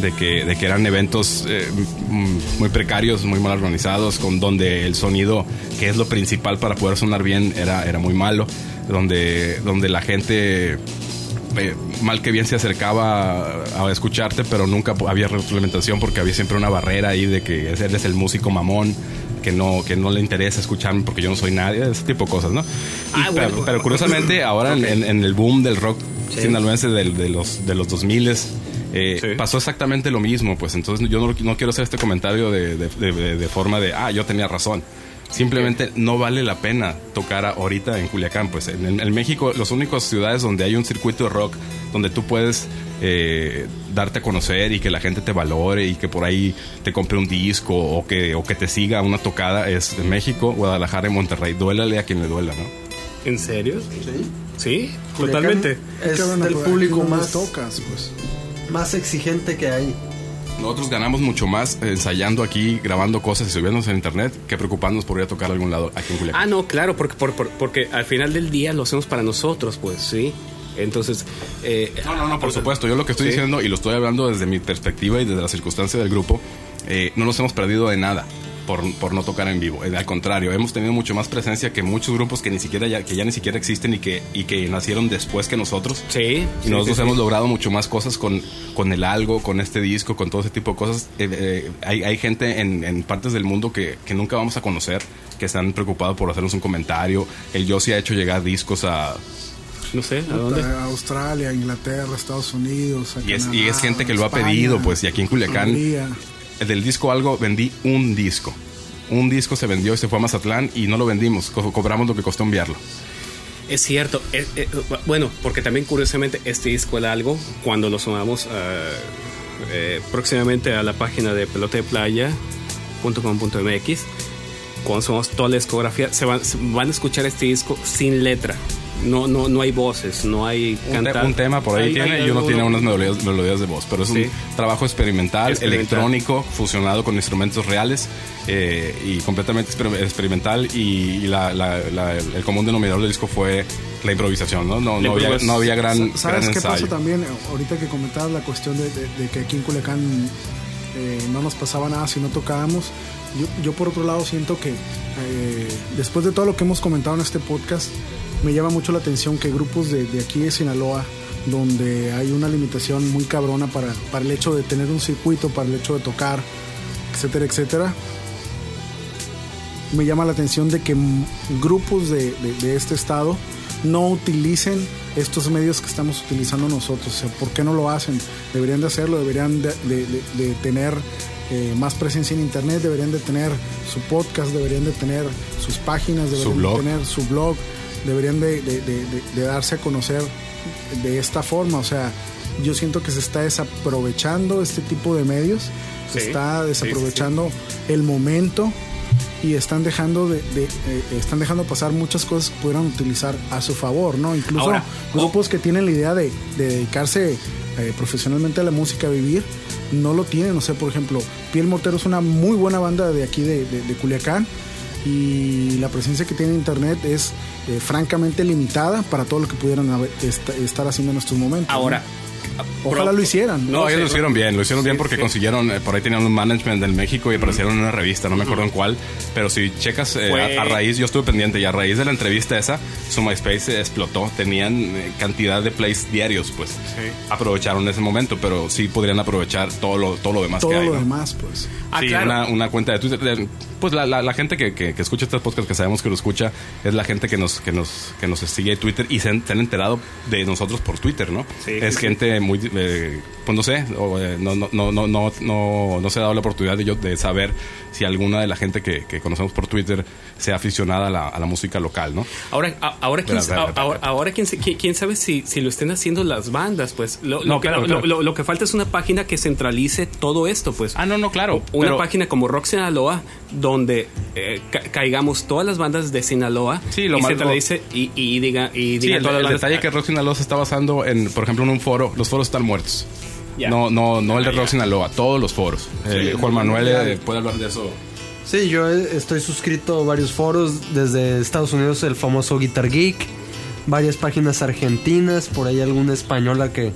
De que, de que eran eventos eh, m- muy precarios, muy mal organizados, con donde el sonido, que es lo principal para poder sonar bien, era, era muy malo, donde, donde la gente eh, mal que bien se acercaba a, a escucharte, pero nunca había retroalimentación porque había siempre una barrera ahí de que eres el músico mamón. Que no, que no le interesa escucharme porque yo no soy nadie, ese tipo de cosas, ¿no? Y Ah, pero, bueno. pero curiosamente, ahora en el boom del rock Sí. sinaloense del- de, los, de los 2000 eh, Sí. pasó exactamente lo mismo, pues entonces yo no, no quiero hacer este comentario de, de- de- de forma de, ah, yo tenía razón. Simplemente no vale la pena tocar ahorita en Culiacán, pues en, en- en México las únicas ciudades donde hay un circuito de rock, donde tú puedes eh, darte a conocer y que la gente te valore y que por ahí te compre un disco o que, o que te siga una tocada es en México, Guadalajara y Monterrey. Duélale a quien le duela, ¿no? ¿En serio? Sí. Sí, Culiacán totalmente. Es del aquí público no más. tocas, pues. más exigente que hay. Nosotros ganamos mucho más ensayando aquí, grabando cosas y subiéndonos en internet que preocupándonos por ir a tocar a algún lado aquí en Culiacán. Ah, no, claro, porque, por- por- porque al final del día lo hacemos para nosotros, pues, ¿sí? Entonces, eh, No, no, no, por supuesto. Yo lo que estoy Sí. diciendo, y lo estoy hablando desde mi perspectiva y desde la circunstancia del grupo, eh, no nos hemos perdido de nada por, por no tocar en vivo. Eh, al contrario, hemos tenido mucho más presencia que muchos grupos que ni siquiera ya, que ya ni siquiera existen y que, y que nacieron después que nosotros. sí. Y sí, nosotros sí, hemos sí. logrado mucho más cosas con, con el algo, con este disco, con todo ese tipo de cosas. Eh, eh, hay, hay gente en, en partes del mundo que, que nunca vamos a conocer, que están preocupados por hacernos un comentario. El Yossi ha hecho llegar discos a, No sé, ¿a dónde? A Australia, Inglaterra, Estados Unidos. a Y es, y Canadá, es gente que lo ha España, pedido, pues, y aquí en Culiacán, Hungría. Del disco algo, vendí un disco. Un disco se vendió y se fue a Mazatlán y no lo vendimos, co- cobramos lo que costó enviarlo. Es cierto. eh, eh, bueno, porque también curiosamente este disco era algo cuando lo sumamos eh, eh, próximamente a la página de peloteplaya.com.mx. Cuando sumamos toda la discografía, se van, se van a escuchar este disco sin letra. No, no, no hay voces, no hay Un, te- cantar. un tema por ahí Hay- tiene hay y uno tiene unas melodías, melodías de voz, pero es Sí. un trabajo experimental, Experimental. electrónico, fusionado con instrumentos reales eh, y completamente exper- experimental y, y la- la- la- el común denominador del disco fue la improvisación, ¿no? No, no, había, improvis- no había gran, Sa- gran ¿Sabes qué ensayo. pasa también? Ahorita que comentabas la cuestión de, de- de que aquí en Culiacán eh, no nos pasaba nada si no tocábamos. Yo, yo por otro lado siento que eh, después de todo lo que hemos comentado en este podcast, me llama mucho la atención que grupos de, de aquí de Sinaloa, donde hay una limitación muy cabrona para, para el hecho de tener un circuito, para el hecho de tocar, etcétera, etcétera, me llama la atención de que grupos de, de- de este estado no utilicen estos medios que estamos utilizando nosotros. O sea, ¿por qué no lo hacen? Deberían de hacerlo, deberían de, tener eh, más presencia en internet, deberían de tener su podcast, deberían de tener sus páginas, deberían de tener su blog, deberían de, de- de- darse a conocer de esta forma. O sea, yo siento que se está desaprovechando este tipo de medios, se está sí, sí, sí. desaprovechando el momento y están dejando de, de- eh, están dejando pasar muchas cosas que pudieran utilizar a su favor, ¿no? Incluso Ahora, grupos que tienen la idea de, de dedicarse eh, profesionalmente a la música, a vivir, no lo tienen. O sea, por ejemplo, Piel Mortero es una muy buena banda de aquí de, de- de Culiacán y la presencia que tiene en internet es eh, francamente limitada para todo lo que pudieran haber- est- estar haciendo en estos momentos. ¿no? Ojalá lo hicieran. No, No, ellos sí, lo hicieron bien, lo hicieron sí, bien porque sí. consiguieron, eh, por ahí tenían un management del México y aparecieron en una revista, no me acuerdo en cuál, pero si checas eh, Fue- a, a raíz, yo estuve pendiente y a raíz de la entrevista esa, su MySpace explotó, tenían eh, cantidad de plays diarios, pues aprovecharon ese momento, pero sí podrían aprovechar todo lo, todo lo demás todo que hay. lo ¿no? demás, pues. Ah, sí, claro. una, una cuenta de Twitter. de- Pues la, la- la gente que, que- que escucha este podcast, que sabemos que lo escucha, es la gente que nos que nos que nos sigue en Twitter y se han, se han enterado de nosotros por Twitter, ¿no? Sí, es sí, gente muy, eh, pues no sé, o, eh, no, no, no, no, no, no, no se ha dado la oportunidad de, yo, de saber si alguna de la gente que, que conocemos por Twitter sea aficionada a la, a la música local, ¿no? Ahora, a- ahora, quién, ahora, ahora quién, quién- sabe si, si lo estén haciendo las bandas, pues. Lo, lo No, que, claro, lo- claro. lo- lo que falta es una página que centralice todo esto, pues. Ah, no, no, claro. Una pero- página como Rock Sinaloa, donde eh, ca- caigamos todas las bandas de Sinaloa Sí, lo y centralice y, y diga, y Sí, diga el, todas el bandas. detalle que Rock Sinaloa se está basando en, por ejemplo, en un foro. Los foros están muertos. No, no, no el de Rock. Sinaloa, todos los foros. Eh, Juan Manuel eh, puede hablar de eso. Sí, yo eh, estoy suscrito a varios foros desde Estados Unidos, el famoso Guitar Geek, varias páginas argentinas, por ahí alguna española que,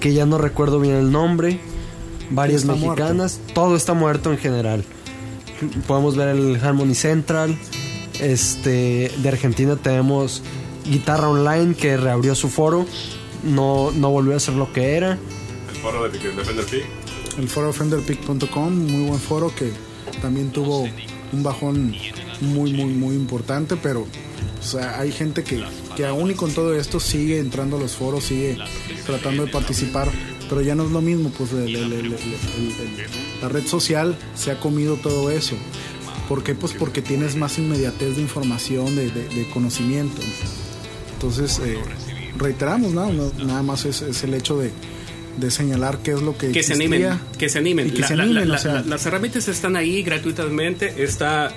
que ya no recuerdo bien el nombre, varias mexicanas, todo está muerto en general. Podemos ver el Harmony Central, este de Argentina tenemos Guitarra Online que reabrió su foro, no, no volvió a ser lo que era. El foro de Defender Peak. El foro fenderpeak.com, muy buen foro que también tuvo un bajón muy, muy, muy importante, pero o sea, hay gente que, que aún y con todo esto sigue entrando a los foros, sigue tratando de participar, pero ya no es lo mismo, pues el- el- el- el- el- el- la red social se ha comido todo eso. ¿Por qué? Pues porque tienes más inmediatez de información, de, de- de conocimiento. Entonces, eh, reiteramos, ¿no? No- nada más es, es el hecho de, de señalar qué es lo que que se animen, que se animen. Que La- se animen, la- o sea. la- las herramientas están ahí gratuitamente. Está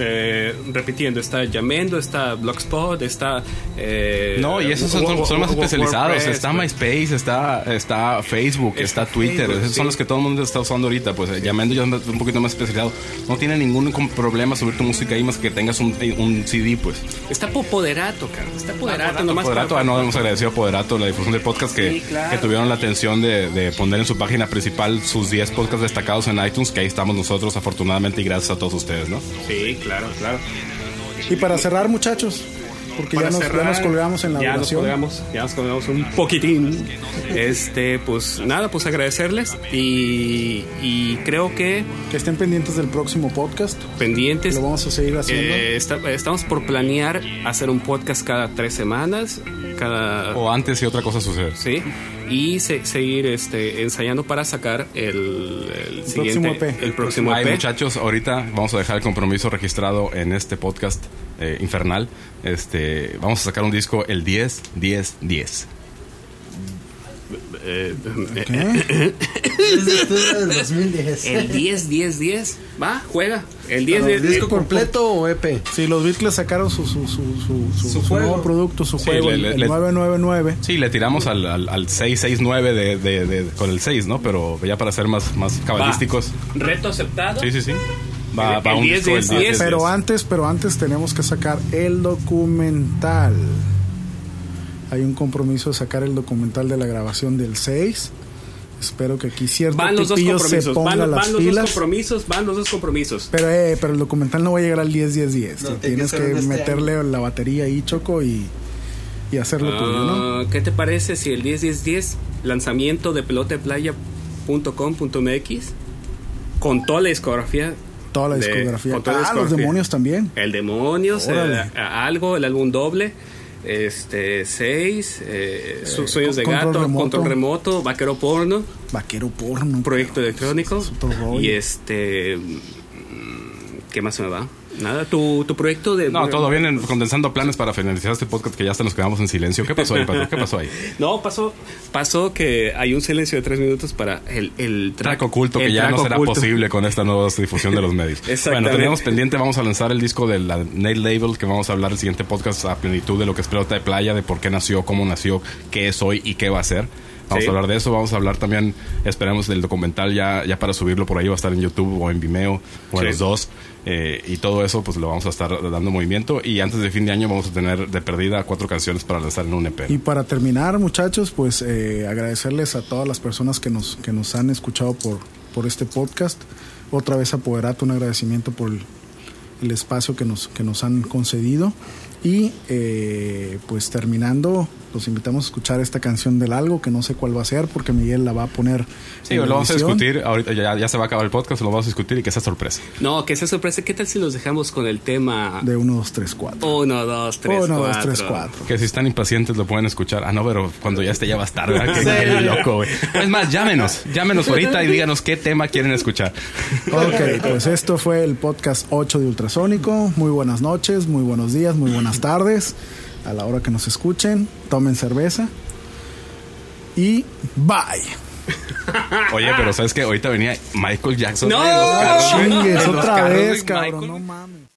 eh, repitiendo, está Yamendo, está Blogspot, está... eh, No, y esos son, son- son más especializados. WordPress, Está pues. MySpace, está, está Facebook, Está está Twitter. Facebook, Esos sí. son los que todo el mundo está usando ahorita. Pues eh, Yamendo ya es un poquito más especializado. No tiene ningún problema subir tu música ahí más que tengas un, un CD, pues. Está Poderato, cara. Está Poderato, nomás Poderato, para- ah, no hemos agradecido a Poderato la difusión del podcast que, Sí, claro. que tuvieron la atención de, de poner en su página principal sus 10 podcasts destacados en iTunes, que ahí estamos nosotros afortunadamente y gracias a todos ustedes, ¿no? Sí, claro, claro. Y para cerrar, muchachos, porque ya nos, ya nos colgamos en la ya nos colgamos, ya nos colgamos un poquitín. Este, pues nada, pues agradecerles y, y creo que Que estén pendientes del próximo podcast. pendientes. Lo vamos a seguir haciendo. Eh, está- estamos por planear hacer un podcast cada tres semanas, cada O antes y otra cosa sucede. sí, y se- seguir este ensayando para sacar el, el siguiente, próximo EP. el próximo Ay, EP. muchachos, ahorita vamos a dejar el compromiso registrado en este podcast eh, infernal. Este, vamos a sacar un disco el 10, 10, 10. Eh, el 2010. el 10, 10, 10, va, juega. El 10, 10, ¿Disco 10. completo o EP? Sí, los Beatles sacaron su, su, su, su, su- Su su juego. nuevo producto, su Sí, juego, le- el, le- el le- 999. Sí, le tiramos al, al, al 669 de, de, de- con el 6, ¿no? Pero ya para ser más, más cabalísticos. Va. Reto aceptado. Sí, sí, sí. Va, El- va el un 10, disco, el 10, 10, 10. Pero antes, pero antes tenemos que sacar el documental. Hay un compromiso de sacar el documental de la grabación del 6. Espero que aquí cierto Van los dos tipillo se compromisos. ponga Van, las van los dos compromisos. Van los dos compromisos. Pero, eh, pero el documental no va a llegar al 10 10 10. No, tiene que Tienes que, en este meterle la batería ahí, Choco, y, y hacerlo tuyo, ¿no? Ah, ¿Qué te parece si el 10 10 10 lanzamiento de peloteplaya.com.mx con toda la discografía Toda la de- discografía. con toda la ah, los discografía. demonios también. El Demonios, el- algo, el álbum doble, este 6, eh, Su- Sueños de Control Gato, Remoto. Control Remoto, Vaquero Porno, Vaquero porno. Proyecto Electrónico y este mm, ¿qué más se me va? Nada, tu, tu proyecto de No, todo bien, en- condensando planes para finalizar este podcast que ya hasta nos quedamos en silencio. ¿Qué pasó ahí, Pato? ¿Qué pasó ahí? No, pasó, pasó que hay un silencio de tres minutos para el, el Track oculto que ya no será oculto. posible con esta nueva difusión de los medios. Exactamente. Bueno, teníamos pendiente, vamos a lanzar el disco de la Nail Label, que vamos a hablar el siguiente podcast a plenitud de lo que es pelota de playa, de por qué nació, cómo nació, qué es hoy y qué va a ser. Vamos Sí. a hablar de eso, vamos a hablar también, esperemos del documental ya, ya para subirlo por ahí, va a estar en YouTube o en Vimeo o en los dos. Eh, y todo eso pues lo vamos a estar dando movimiento y antes de fin de año vamos a tener de perdida cuatro canciones para lanzar en un EP. Y para terminar, muchachos, pues eh, agradecerles a todas las personas que nos, que nos han escuchado por, por este podcast. Otra vez a Poderato, un agradecimiento por el, el espacio que nos, que nos han concedido. Y eh, pues terminando, los invitamos a escuchar esta canción del algo, que no sé cuál va a ser, porque Miguel la va a poner. Sí, en lo vamos a edición. discutir, ahorita ya, ya se va a acabar el podcast, lo vamos a discutir y que sea sorpresa. No, que sea sorpresa. ¿Qué tal si los dejamos con el tema De 1, 2, 3, 4. 1, 2, 3, 1, 2, 4? 3, 4. Que si están impacientes lo pueden escuchar. Ah, no, pero cuando ya esté ya va a estar, ¿verdad? Qué, qué loco, güey. Es más, llámenos. Llámenos ahorita y díganos qué tema quieren escuchar. Ok, pues esto fue el podcast 8 de Ultrasónico. Muy buenas noches, muy buenos días, muy buenas tardes. A la hora que nos escuchen, tomen cerveza. Y bye. Oye, pero ¿sabes qué? Ahorita venía Michael Jackson. No. güey. Chingues, otra vez, cabrón. No mames.